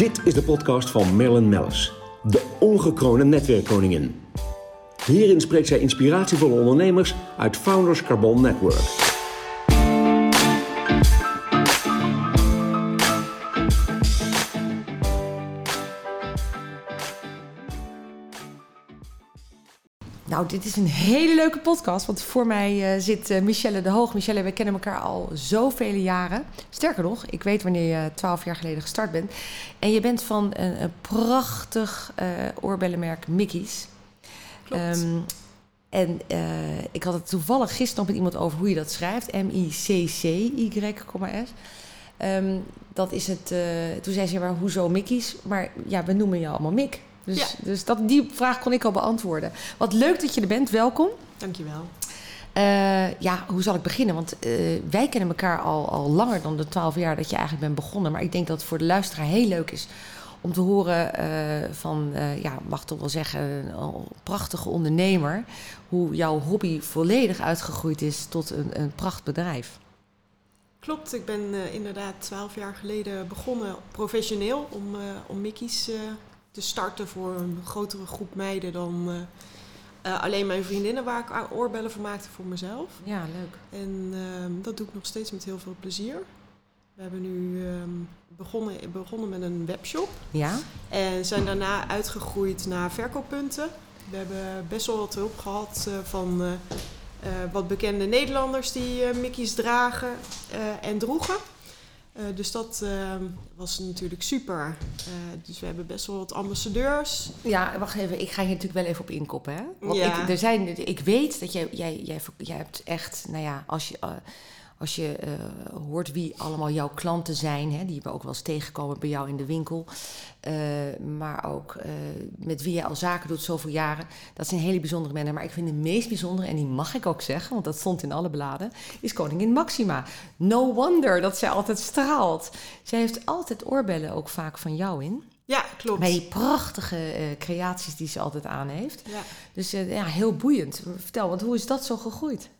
Dit is de podcast van Marilyn Mellis, de ongekroonde netwerkkoningin. Hierin spreekt zij inspiratievolle ondernemers uit Founders Carbon Network. Nou, dit is een hele leuke podcast. Want voor mij uh, zit uh, Michelle de Hoog. Michelle, wij kennen elkaar al zoveel jaren. Sterker nog, ik weet wanneer je twaalf jaar geleden gestart bent. En je bent van een, een prachtig uh, oorbellenmerk Mickey's. Klopt. Um, en ik had het toevallig gisteren nog met iemand over hoe je dat schrijft. M-I-C-C-Y,S. Um, dat is het. toen zei ze, maar hoezo Mickey's? Maar ja, we noemen je allemaal Mick. Dus, Ja. dus dat, die vraag kon ik al beantwoorden. Wat leuk dat je er bent, welkom. Dankjewel. Eh, ja, hoe zal ik beginnen? Want eh, wij kennen elkaar al, al langer dan de twaalf jaar dat je eigenlijk bent begonnen. Maar ik denk dat het voor de luisteraar heel leuk is om te horen eh, van, ja, mag toch wel zeggen, een prachtige ondernemer. Hoe jouw hobby volledig uitgegroeid is tot een, een prachtbedrijf. Klopt, ik ben inderdaad twaalf jaar geleden begonnen professioneel om, om Mickey's te starten voor een grotere groep meiden dan eh, eh, alleen mijn vriendinnen waar ik oorbellen voor maakte voor mezelf. Ja, leuk. En ehm, dat doe ik nog steeds met heel veel plezier. We hebben nu ehm, begonnen, begonnen met een webshop Ja? en zijn daarna uitgegroeid naar verkooppunten. We hebben best wel wat hulp gehad eh, van wat bekende Nederlanders die Mickey's dragen en droegen. Eh, dus dat ehm, was natuurlijk super. Eh, dus we hebben best wel wat ambassadeurs. Ja, wacht even. Ik ga hier natuurlijk wel even op inkoppen. Hè? Want Ja. ik, er zijn, ik weet dat jij, jij, jij, jij hebt echt, nou ja, als je, eh, als je eh, hoort wie allemaal jouw klanten zijn, hè, die we ook wel eens tegenkomen bij jou in de winkel, eh, maar ook eh, met wie je al zaken doet zoveel jaren, dat zijn hele bijzondere mensen. Maar ik vind de meest bijzondere, en die mag ik ook zeggen, want dat stond in alle bladen, is koningin Maxima. No wonder dat zij altijd straalt. Zij heeft altijd oorbellen ook vaak van jou in. Ja, klopt. Bij die prachtige creaties die ze altijd aan heeft. Ja. Dus ja, heel boeiend. Vertel, want hoe is dat zo gegroeid?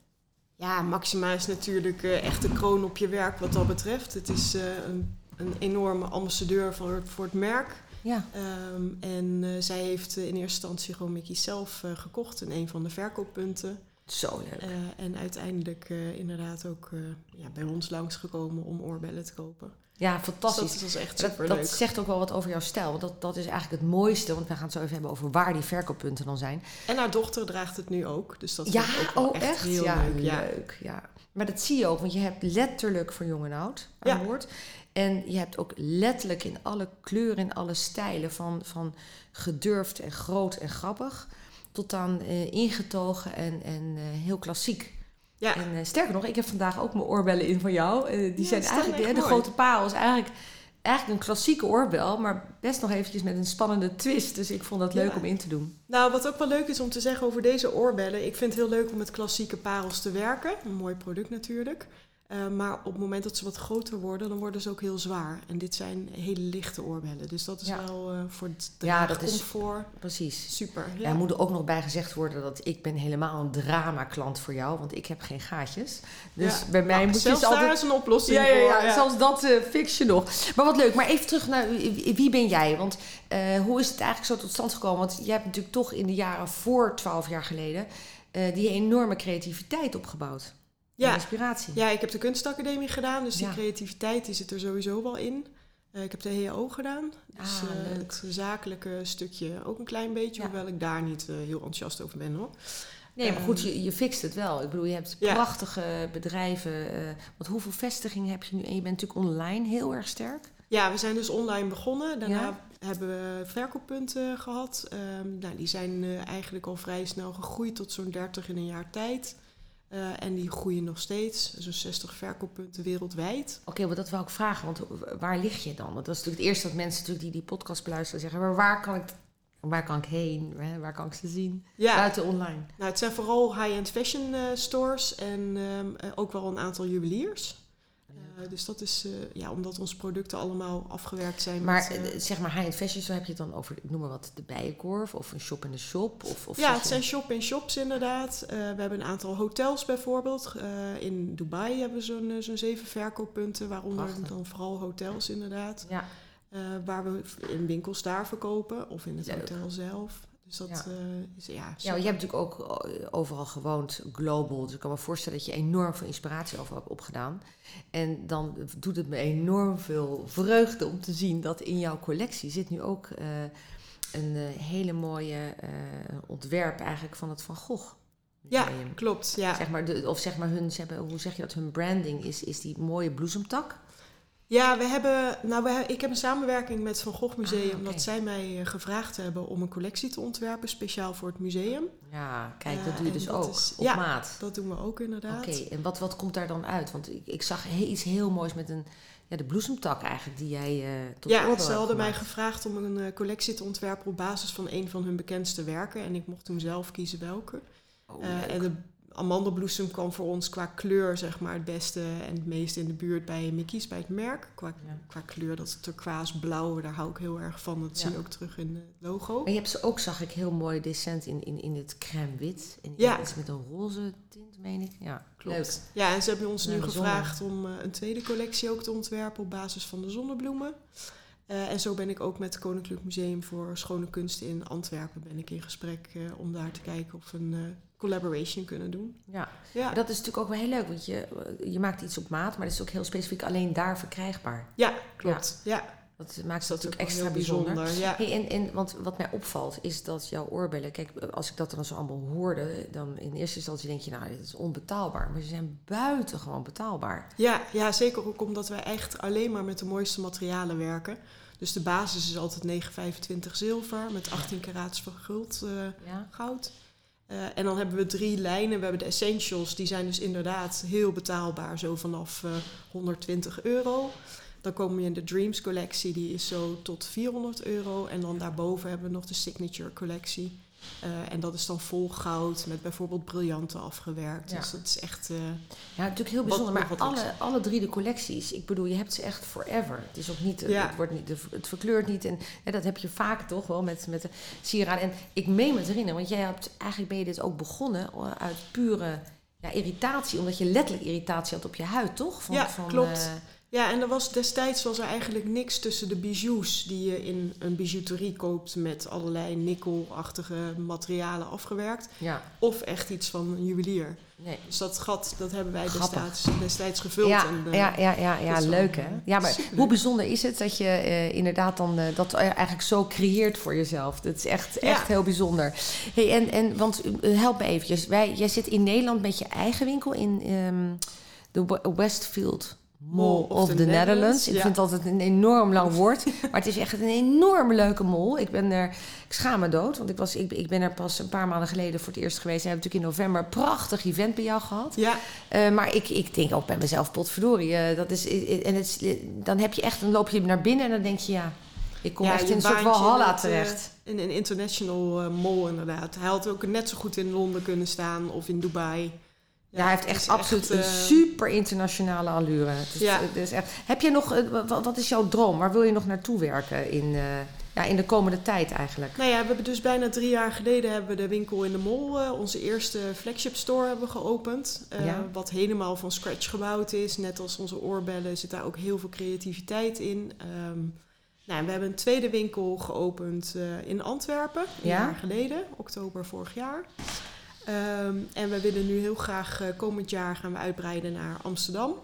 Ja, Maxima is natuurlijk eh, echt de kroon op je werk wat dat betreft. Het is eh, een, een enorme ambassadeur voor het, voor het merk. Ja, Ehm, en eh, zij heeft in eerste instantie gewoon Mickey zelf gekocht in een van de verkooppunten. zo leuk. En uiteindelijk inderdaad ook ja, bij ons langsgekomen om oorbellen te kopen. Ja, Dus fantastisch. dat was echt super dat zegt ook wel wat over jouw stijl. Want dat, dat is eigenlijk het mooiste. Want we gaan het zo even hebben over waar die verkooppunten dan zijn. En haar dochter draagt het nu ook. Dus dat ja, vind ik ook oh echt, echt? heel ja, leuk. Ja. leuk. Ja. Maar dat zie je ook, want je hebt letterlijk voor jong en oud aan Ja. boord. En je hebt ook letterlijk in alle kleuren en alle stijlen, van, van gedurfd en groot en grappig, tot aan eh, ingetogen en, en eh, heel klassiek. Ja. En eh, sterker nog, ik heb vandaag ook mijn oorbellen in van jou. Eh, die Ja, zijn eigenlijk, de mooi. grote parel is eigenlijk, eigenlijk een klassieke oorbel, maar best nog eventjes met een spannende twist. Dus ik vond dat leuk Ja. om in te doen. Nou, wat ook wel leuk is om te zeggen over deze oorbellen. Ik vind het heel leuk om met klassieke parels te werken. Een mooi product natuurlijk. Eh, maar op het moment dat ze wat groter worden, dan worden ze ook heel zwaar. En dit zijn hele lichte oorbellen. Dus dat is Ja. wel eh, voor het Ja, dat is- draagcomfort Precies. super. Ja. Er moet er ook nog bij gezegd worden dat ik ben helemaal een drama-klant voor jou, want ik heb geen gaatjes. Dus Ja. bij mij Nou, moet je zelfs altijd... daar is een oplossing Ja, ja, voor. ja, zelfs dat fix je nog. Maar wat leuk. Maar even terug naar wie ben jij? Want hoe is het eigenlijk zo tot stand gekomen? Want jij hebt natuurlijk toch in de jaren voor 12 jaar geleden die enorme creativiteit opgebouwd. Ja. inspiratie. Ja, ik heb de kunstacademie gedaan, dus die creativiteit die zit er sowieso wel in. Eh, ik heb de HEO gedaan, dus Ah, eh, het zakelijke stukje ook een klein beetje, Ja. hoewel ik daar niet eh, heel enthousiast over ben hoor. Nee, maar goed, Ehm, je, je fixt het wel. Ik bedoel, je hebt prachtige bedrijven. want hoeveel vestigingen heb je nu? En je bent natuurlijk online heel erg sterk. Ja, we zijn dus online begonnen. Daarna hebben we verkooppunten gehad. Ehm, nou, die zijn eigenlijk al vrij snel gegroeid tot zo'n 30 in een jaar tijd. Eh, en die groeien nog steeds, zo'n 60 verkooppunten wereldwijd. Oké, maar dat wil ik vragen, want waar lig je dan? Want dat is natuurlijk het eerste dat mensen natuurlijk die die podcast beluisteren zeggen, maar waar kan ik, waar kan ik heen? Waar kan ik ze zien? Ja, Buiten online. nou, het zijn vooral high-end fashion eh, stores en ehm, eh, ook wel een aantal juweliers. Eh, dus dat is eh, ja, omdat onze producten allemaal afgewerkt zijn. Maar met, eh, zeg maar high-end fashion, zo heb je het dan over, ik noem maar wat, de Bijenkorf of een shop in de shop? Of, of ja, het zijn shop-in-shops inderdaad. We hebben een aantal hotels bijvoorbeeld. In Dubai hebben we zo'n zo'n zeven verkooppunten, waaronder Prachtig. dan vooral hotels inderdaad. Ja, waar we in winkels daar verkopen of in het Leuk. hotel zelf. Dus dat Ja. eh, is ja. Je hebt natuurlijk ook eh, overal gewoond, global. Dus ik kan me voorstellen dat je enorm veel inspiratie over hebt opgedaan. En dan doet het me enorm veel vreugde om te zien dat in jouw collectie zit nu ook eh, een hele mooie ontwerp eigenlijk van het Van Gogh ja, klopt. Ja. Zeg maar de, of zeg maar hun, ze hebben, hoe zeg je dat, hun branding is, is die mooie bloesemtak. Ja, we hebben, nou, we, ik heb een samenwerking met Van Gogh Museum. Ah, oké. Dat zij mij eh, gevraagd hebben om een collectie te ontwerpen, speciaal voor het museum. Ja, kijk, Eh, dat doe je dus ook, is- op ja, maat. Dat doen we ook inderdaad. Oké, en wat, wat komt daar dan uit? Want ik, ik zag he- iets heel moois met een, ja, de bloesemtak eigenlijk, die jij eh tot Ja, ze hadden mij gevraagd om een eh, collectie te ontwerpen op basis van een van hun bekendste werken. En ik mocht toen zelf kiezen welke. Oh, Eh, en de amandelbloesem kwam voor ons qua kleur zeg maar het beste en het meest in de buurt bij Mickey's, bij het merk. Qua, Ja. qua kleur, dat turquoise blauw, daar hou ik heel erg van. Dat Ja. zie je ook terug in het logo. En je hebt ze ook, zag ik, heel mooi decent in, in, in het crème wit. En Ja. iets met een roze tint, meen ik. Ja, Klopt. leuk. Ja, en ze hebben ons nu gevraagd om eh, een tweede collectie ook te ontwerpen op basis van de zonnebloemen. Eh, en zo ben ik ook met het Koninklijk Museum voor Schone Kunsten in Antwerpen ben ik in gesprek eh, om daar te kijken of een collaboration kunnen doen. Ja, dat is natuurlijk ook wel heel leuk, want je, je maakt iets op maat, maar het is ook heel specifiek alleen daar verkrijgbaar. ja klopt. Ja, Dat maakt dat het natuurlijk extra bijzonder. bijzonder. Ja. Hey, en, en, want wat mij opvalt is dat jouw oorbellen, kijk, als ik dat dan zo allemaal hoorde, dan in eerste instantie denk je, nou, dit is onbetaalbaar. Maar ze zijn buitengewoon betaalbaar. Ja, ja, zeker ook omdat wij echt alleen maar met de mooiste materialen werken. Dus de basis is altijd 925 zilver met 18 karaats verguld eh, Ja? goud. Eh, en dan hebben we drie lijnen. We hebben de essentials, die zijn dus inderdaad heel betaalbaar, zo vanaf eh, 120 euro. Dan kom je in de Dreams collectie, die is zo tot 400 euro. En dan daarboven hebben we nog de Signature collectie. Eh, en dat is dan vol goud met bijvoorbeeld briljanten afgewerkt. Ja. Dus dat is echt... eh, Ja, natuurlijk heel Wat- bijzonder. Maar wat alle, alle drie de collecties, ik bedoel, je hebt ze echt forever. Het is ook niet, Ja. het, wordt niet het verkleurt niet. En dat heb je vaak toch wel met, met de sieraden. En ik meen me herinneren, want jij hebt, eigenlijk ben je dit ook begonnen uit pure ja, irritatie. Omdat je letterlijk irritatie had op je huid, toch? Ja, klopt. eh, Ja, en er was, destijds was er eigenlijk niks tussen de bijou's die je in een bijouterie koopt met allerlei nikkelachtige materialen afgewerkt. ja, Of echt iets van een juwelier. nee. Dus dat gat, dat hebben wij destijds, destijds gevuld. Ja, en, eh, ja, ja, ja, ja leuk hè. eh, Ja, maar hoe bijzonder is het dat je eh, inderdaad dan dat eigenlijk zo creëert voor jezelf? Dat is echt, Ja. echt heel bijzonder. Hey, en, en, want help me eventjes. Wij, jij zit in Nederland met je eigen winkel in ehm, de We- Westfield Mall of, the, Netherlands. Ik ja. vind het altijd een enorm lang woord. maar het is echt een enorm leuke mall. Ik ben er, ik schaam me dood, want ik, was, ik, ik ben er pas een paar maanden geleden voor het eerst geweest. En heb natuurlijk in november een prachtig event bij jou gehad. Ja, Eh, maar ik, ik denk ook bij mezelf, potverdorie. eh, dat is, en het, eh, dan heb je echt, dan loop je naar binnen en dan denk je, ja, ik kom Ja, echt in een soort terecht. in een international mall inderdaad. Hij had ook net zo goed in Londen kunnen staan of in Dubai. Ja, hij heeft echt absoluut eh, een super internationale allure. Het is, Ja. het is echt, heb je nog, eh, wat, wat is jouw droom? Waar wil je nog naartoe werken in, eh, ja, in de komende tijd eigenlijk? Nou ja, we hebben dus bijna drie jaar geleden hebben we de winkel in de eh, onze eerste flagship store hebben geopend. Eh, Ja. Wat helemaal van scratch gebouwd is. Net als onze oorbellen zit daar ook heel veel creativiteit in. Ehm, nou, we hebben een tweede winkel geopend eh, in Antwerpen, een Ja. jaar geleden, oktober vorig jaar. Ehm, en we willen nu heel graag eh, komend jaar gaan we uitbreiden naar Amsterdam.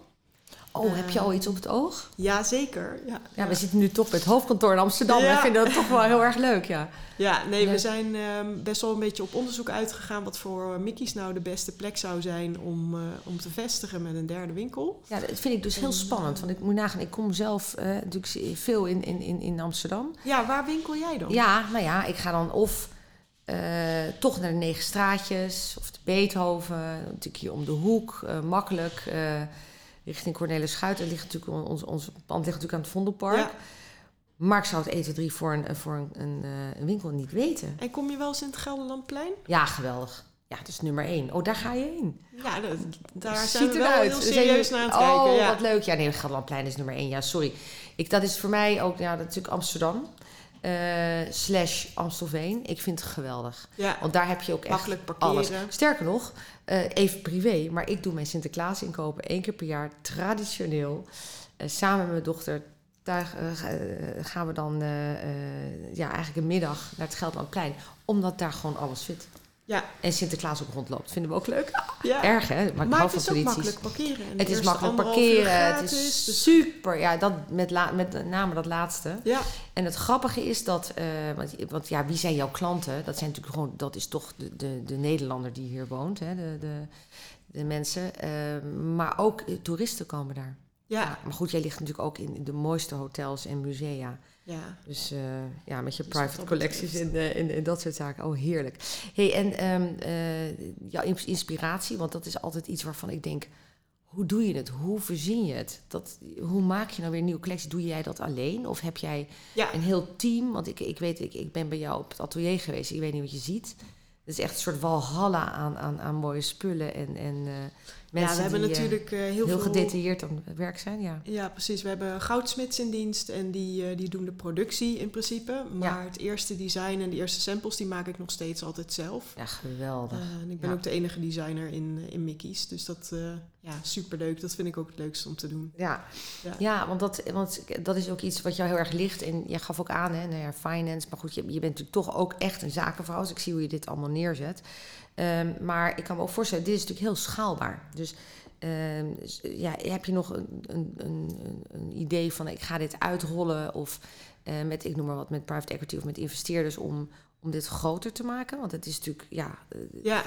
Oh, heb je al iets op het oog? Jazeker. Ja, Ja, we zitten nu toch bij het hoofdkantoor in Amsterdam. Ja. We vinden dat toch wel heel erg leuk, ja. Ja, nee, Leuk. we zijn ehm, best wel een beetje op onderzoek uitgegaan wat voor Mickey's nou de beste plek zou zijn om, eh, om te vestigen met een derde winkel. Ja, dat vind ik dus heel En, spannend. Want ik moet nagaan, ik kom zelf eh, natuurlijk veel in, in, in, in Amsterdam. Ja, waar winkel jij dan? Ja, nou ja, ik ga dan of eh, toch naar de Negen Straatjes of de Beethoven. Natuurlijk hier om de hoek, eh, makkelijk. eh, richting Cornelis Schuit. Dat ligt natuurlijk, ons, ons pand ligt natuurlijk aan het Vondelpark. Ja. Maar ik zou het 1, 2, 3 voor een, voor een, een, een winkel niet weten. En kom je wel eens in het Gelderlandplein? Ja, geweldig. Ja, dat is nummer 1. Oh, daar ga je heen. Ja, dat, daar Ziet zijn we wel heel serieus naar aan het oh, kijken. Ja. wat leuk. Ja, nee, Gelderlandplein is nummer 1. Ja, sorry. Ik, dat is voor mij ook, ja, dat is natuurlijk Amsterdam. Eh, slash Amstelveen. Ik vind het geweldig. ja, Want daar heb je ook echt makkelijk parkeren. alles. Sterker nog, eh, even privé, maar ik doe mijn Sinterklaas inkopen één keer per jaar traditioneel. eh, samen met mijn dochter daar ga- gaan we dan ja, eigenlijk een middag naar het Gelderlandplein. Omdat daar gewoon alles zit. Ja. En Sinterklaas ook rondloopt. Vinden we ook leuk. ja. Erg hè? Maar Maar het is ook makkelijk parkeren. Het is makkelijk parkeren. Het is dus- super. Ja, dat met, la, met name dat laatste. Ja, En het grappige is dat, eh, want, want ja, wie zijn jouw klanten? Dat zijn natuurlijk gewoon, dat is toch de, de, de Nederlander die hier woont, hè? De, de, de mensen. Eh, maar ook toeristen komen daar. Ja, Maar goed, jij ligt natuurlijk ook in de mooiste hotels en musea. ja. Dus eh, ja, met je Dus private collecties en, eh, en, en dat soort zaken. Oh, heerlijk. hey, en ehm, eh, jouw ins- inspiratie, want dat is altijd iets waarvan ik denk... Hoe doe je het? Hoe verzin je het? Dat, hoe maak je nou weer een nieuwe collectie? Doe jij dat alleen? Of heb jij Ja. een heel team? Want ik, ik weet, ik, ik ben bij jou op het atelier geweest. Ik weet niet wat je ziet. Het is echt een soort walhalla aan, aan, aan mooie spullen. En, en mensen ja, we hebben die eh, natuurlijk eh, heel, heel veel... gedetailleerd aan het werk zijn. Ja. Ja, precies. We hebben goudsmits in dienst en die, eh, die doen de productie in principe. Maar het eerste design en de eerste samples, die maak ik nog steeds altijd zelf. ja, geweldig. En ik ben Ja. ook de enige designer in, in Mickey's. Dus dat, uh, ja, superleuk. Dat vind ik ook het leukste om te doen. Ja, Ja. ja. want, dat, want dat is ook iets wat jou heel erg ligt. En jij gaf ook aan, hè, nou ja, finance. Maar goed, je, je bent natuurlijk toch ook echt een zakenvrouw. Dus ik zie hoe je dit allemaal neerzet. Ehm, maar ik kan me ook voorstellen, dit is natuurlijk heel schaalbaar. Dus ehm, ja, heb je nog een, een, een, een- een idee van ik ga dit uitrollen? Of eh, met, ik noem maar wat, met private equity of met investeerders om, om dit groter te maken? Want het is natuurlijk, ja, eh, Ja,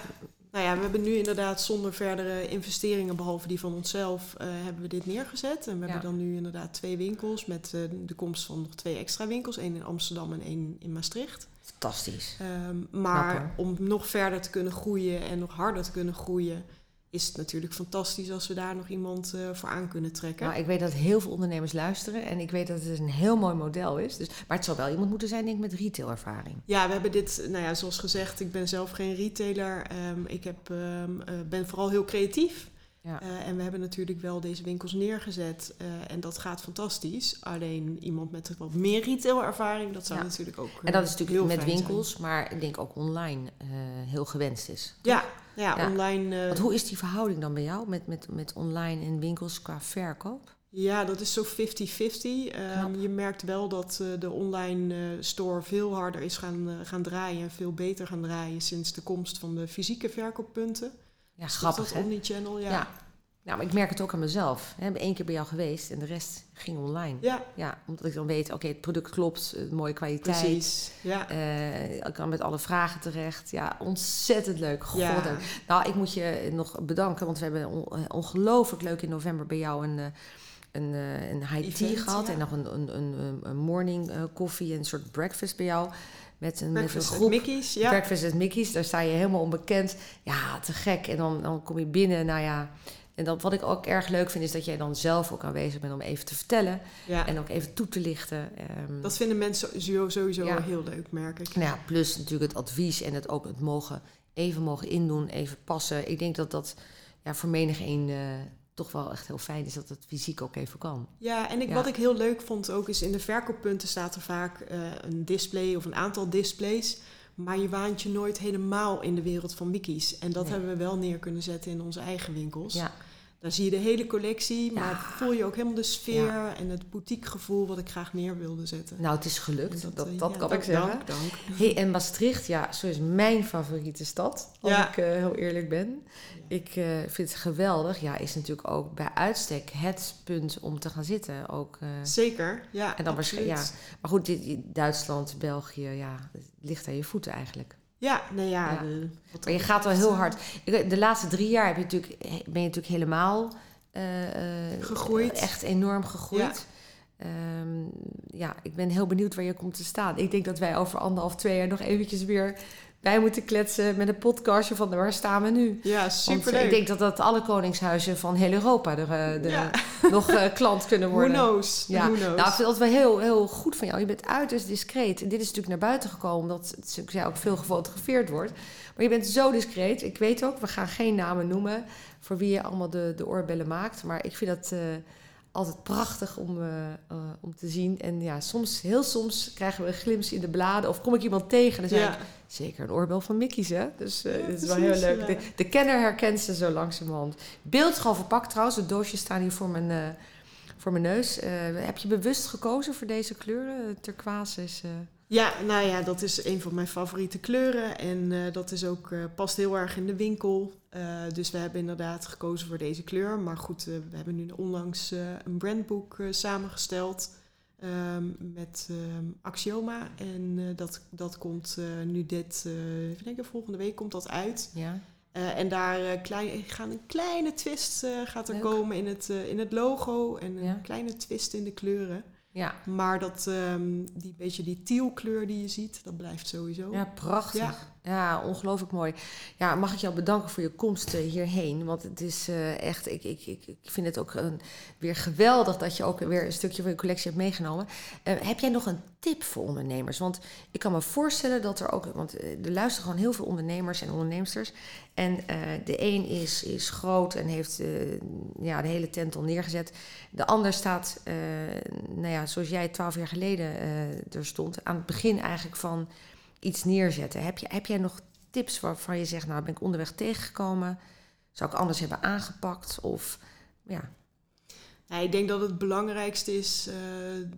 nou ja, we hebben nu inderdaad zonder verdere investeringen, behalve die van onszelf, eh, hebben we dit neergezet. En we Ja. hebben dan nu inderdaad twee winkels met eh, de komst van nog twee extra winkels. één in Amsterdam en één in Maastricht. fantastisch. Ehm, maar om nog verder te kunnen groeien en nog harder te kunnen groeien, is het natuurlijk fantastisch als we daar nog iemand eh, voor aan kunnen trekken. Nou, ik weet dat heel veel ondernemers luisteren en ik weet dat het een heel mooi model is. Dus, maar het zou wel iemand moeten zijn, denk ik, met retailervaring. Ja, we hebben dit, nou ja, zoals gezegd, ik ben zelf geen retailer. Ehm, ik heb, ehm, eh, ben vooral heel creatief. Ja. Eh, en we hebben natuurlijk wel deze winkels neergezet. en dat gaat fantastisch. Alleen iemand met wat meer retailervaring, dat zou Ja. natuurlijk ook. En dat is natuurlijk heel met zijn. winkels, maar ik denk ook online heel gewenst is. Ja, ja, Ja. online. Want hoe is die verhouding dan bij jou met, met, met online en winkels qua verkoop? Ja, dat is zo 50-50. Ehm, je merkt wel dat eh, de online eh, store veel harder is gaan, gaan draaien en veel beter gaan draaien sinds de komst van de fysieke verkooppunten. Ja, Dus grappig dat omnichannel, ja. Ja. Ja. Nou, maar ik merk het ook aan mezelf. Ik ben één keer bij jou geweest en de rest ging online. Ja, Ja, omdat ik dan weet, oké, het product klopt, eh, mooie kwaliteit. precies. Ja. Eh, ik kan met alle vragen terecht. Ja, ontzettend leuk. God, Ja. Nou, ik moet je nog bedanken, want we hebben eh, ongelooflijk leuk in november bij jou een, een, een high tea gehad. ja. En nog een, een, een, morning koffie, een soort breakfast bij jou. Met een, met een groep. Mickey's, ja. Breakfast at Mickey's, daar sta je helemaal onbekend. Ja, te gek. En dan, dan kom je binnen, nou ja... En dat, wat ik ook erg leuk vind, is dat jij dan zelf ook aanwezig bent om even te vertellen. ja. En ook even toe te lichten. Ehm, Dat vinden mensen sowieso, Ja. heel leuk, merk ik. nou ja, plus natuurlijk het advies en het ook het mogen, even mogen indoen, even passen. Ik denk dat dat ja, voor menig een eh, toch wel echt heel fijn is dat het fysiek ook even kan. Ja, en ik, Ja. wat ik heel leuk vond ook is in de verkooppunten staat er vaak eh, een display of een aantal displays. Maar je waant je nooit helemaal in de wereld van Mickey's. En dat Nee. hebben we wel neer kunnen zetten in onze eigen winkels. Ja, Daar zie je de hele collectie, Ja. maar voel je ook helemaal de sfeer en het boutique gevoel wat ik graag neer wilde zetten. nou het is gelukt, En dat, eh, dat, ja, kan dank, ik zeggen. Dank, dank. Hey, en Maastricht, ja, zo is mijn favoriete stad, als Ja. ik eh, heel eerlijk ben. Ik eh, vind het geweldig. Ja, is natuurlijk ook bij uitstek het punt om te gaan zitten. Ook, eh, Zeker, ja. En dan waarschijnlijk- absoluut. maar goed, dit- Duitsland, België, ja, het ligt aan je voeten eigenlijk. Ja, nee ja. Ja. de- wat Maar je gaat wel heel eh, hard. De laatste drie jaar heb je natuurlijk, ben je natuurlijk helemaal eh, eh, Gegroeid. Echt enorm gegroeid. Ehm, ja, ik ben heel benieuwd waar je komt te staan. Ik denk dat wij over anderhalf, twee jaar nog eventjes weer bij moeten kletsen met een podcastje van waar staan we nu. Ja, Want superleuk. ik denk dat dat alle koningshuizen van heel Europa er, eh, Ja. nog eh, klant kunnen Who worden. knows? Ja, Who knows? nou, ik vind dat wel heel, heel goed van jou. Je bent uiterst discreet. En dit is natuurlijk naar buiten gekomen, omdat ik zei, ook veel gefotografeerd wordt. Maar je bent zo discreet. Ik weet ook, we gaan geen namen noemen voor wie je allemaal de, de oorbellen maakt. Maar ik vind dat eh, altijd prachtig om, eh, eh, om te zien. En ja, soms, heel soms krijgen we een glimp in de bladen. Of kom ik iemand tegen en dan zeg ja. ik, zeker een oorbel van Mickey's, hè? Dus Ja, dat is wel heel leuk. ja. De, de kenner herkent ze zo langzamerhand. Beeld gewoon verpakt trouwens. De doosjes staan hier voor mijn, voor mijn neus. Heb je bewust gekozen voor deze kleuren? Turquoise is... Ja, nou ja, dat is een van mijn favoriete kleuren. En eh, dat is ook, eh, past heel erg in de winkel. Eh, dus we hebben inderdaad gekozen voor deze kleur. Maar goed, we hebben nu onlangs een brandboek samengesteld. ehm, met ehm, Axioma. En dat, dat komt nu dit, even denken, volgende week komt dat uit. ja. En daar klein, gaan een kleine twist gaat er Leuk. komen in het, in het logo. En een kleine twist in de kleuren. Ja. Maar dat, ehm, die beetje die tealkleur die je ziet, dat blijft sowieso. ja, prachtig. Ja. Ja. ongelooflijk mooi. Ja, mag ik jou bedanken voor je komst eh, hierheen. Want het is eh, echt, ik, ik, ik, ik vind het ook een, weer geweldig dat je ook weer een stukje van je collectie hebt meegenomen. Eh, heb jij nog een tip voor ondernemers? Want ik kan me voorstellen dat er ook, want eh, er luisteren gewoon heel veel ondernemers en onderneemsters. En eh, de een is, is groot en heeft eh, ja, de hele tent al neergezet. De ander staat, eh, nou ja, zoals jij twaalf jaar geleden eh, er stond, aan het begin eigenlijk van iets neerzetten. Heb, je, heb jij nog tips waarvan je zegt, nou ben ik onderweg tegengekomen? Zou ik anders hebben aangepakt? Of ja, Ja, ik denk dat het belangrijkste is eh,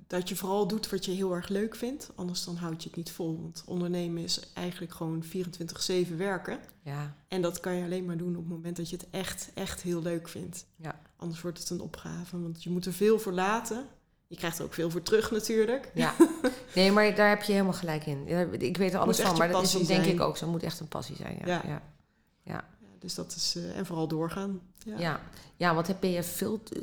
dat je vooral doet wat je heel erg leuk vindt. Anders dan houd je het niet vol. Want ondernemen is eigenlijk gewoon 24-7 werken. ja, En dat kan je alleen maar doen op het moment dat je het echt, echt heel leuk vindt. Ja. Anders wordt het een opgave, want je moet er veel voor laten. Je krijgt er ook veel voor terug natuurlijk. ja. Nee, maar daar heb je helemaal gelijk in. Ik weet er alles van, maar dat is denk zijn. ik ook zo. Het moet echt een passie zijn. Ja, ja. Ja. ja. Ja, dus dat is, eh, en vooral doorgaan. Ja. ja. ja want heb je veel eh,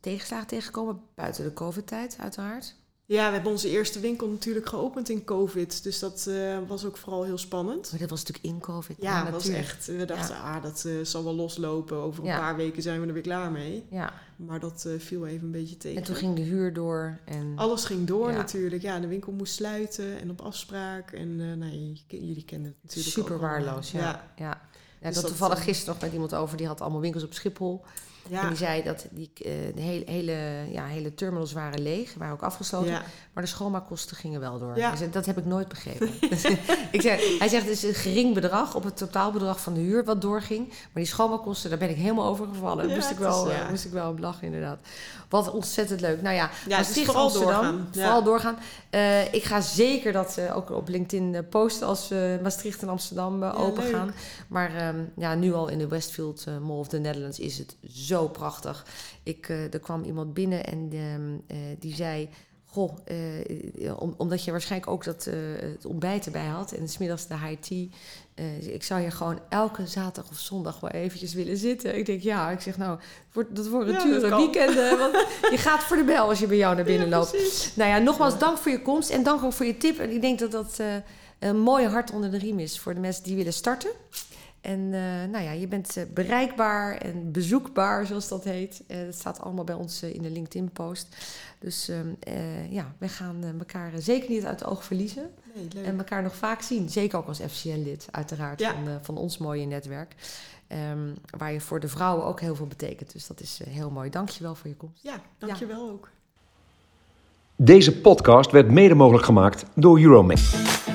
tegenslagen tegengekomen buiten de COVID-tijd, uiteraard? Ja, we hebben onze eerste winkel natuurlijk geopend in COVID. Dus dat eh, was ook vooral heel spannend. Maar dat was natuurlijk in COVID. Ja, dat was echt. We dachten, ah, dat eh, zal wel loslopen. Over een paar weken zijn we er weer klaar mee. Ja, Maar dat eh, viel even een beetje tegen. en toen ging de huur door. En... Alles ging door natuurlijk. Ja, de winkel moest sluiten en op afspraak. En eh nou, jullie kennen het natuurlijk Super ook waardeloos, ja. ja. ja. Dus dat, toevallig gisteren nog met iemand over, die had allemaal winkels op Schiphol. Ja, En die zei dat die, eh, de hele, hele, ja, hele terminals waren leeg, waren ook afgesloten. ja. Maar de schoonmaakkosten gingen wel door. Ja. Zei, dat heb ik nooit begrepen. Dus ik zei, hij zegt, het is een gering bedrag op het totaalbedrag van de huur wat doorging. Maar die schoonmaakkosten, daar ben ik helemaal over gevallen. Ja, moest, ik het is, wel, ja. eh, moest ik wel om lachen, inderdaad. Wat ontzettend leuk. Nou ja, Ja, het is vooral Amsterdam, doorgaan. Vooral doorgaan. Eh, ik ga zeker dat ook op LinkedIn posten als Maastricht en Amsterdam open gaan. Maar ehm, ja, nu al in de Westfield Mall of the Netherlands is het zo prachtig. Ik, eh, er kwam iemand binnen en ehm, eh, die zei... Goh, eh, om- omdat je waarschijnlijk ook dat, het ontbijt erbij had... en smiddags de high tea... ik zou hier gewoon elke zaterdag of zondag wel eventjes willen zitten. Ik denk, ja, ik zeg nou, het wordt- dat worden Ja, dat weekenden. Want je gaat voor de bel als je bij jou naar binnen Ja, loopt. precies. Nou ja, nogmaals dank voor je komst en dank ook voor je tip. En ik denk dat dat een mooi hart onder de riem is voor de mensen die willen starten. En eh, nou ja, je bent eh, bereikbaar en bezoekbaar, zoals dat heet. Eh dat staat allemaal bij ons in de LinkedIn-post. Dus ehm, eh, ja, we gaan elkaar zeker niet uit het oog verliezen. Nee, leuk. En elkaar nog vaak zien. Zeker ook als FCN-lid, uiteraard, Ja. van, eh, van ons mooie netwerk. Ehm, waar je voor de vrouwen ook heel veel betekent. Dus dat is heel mooi. Dank je wel voor je komst. Ja, dankjewel ook. Deze podcast werd mede mogelijk gemaakt door Euromate.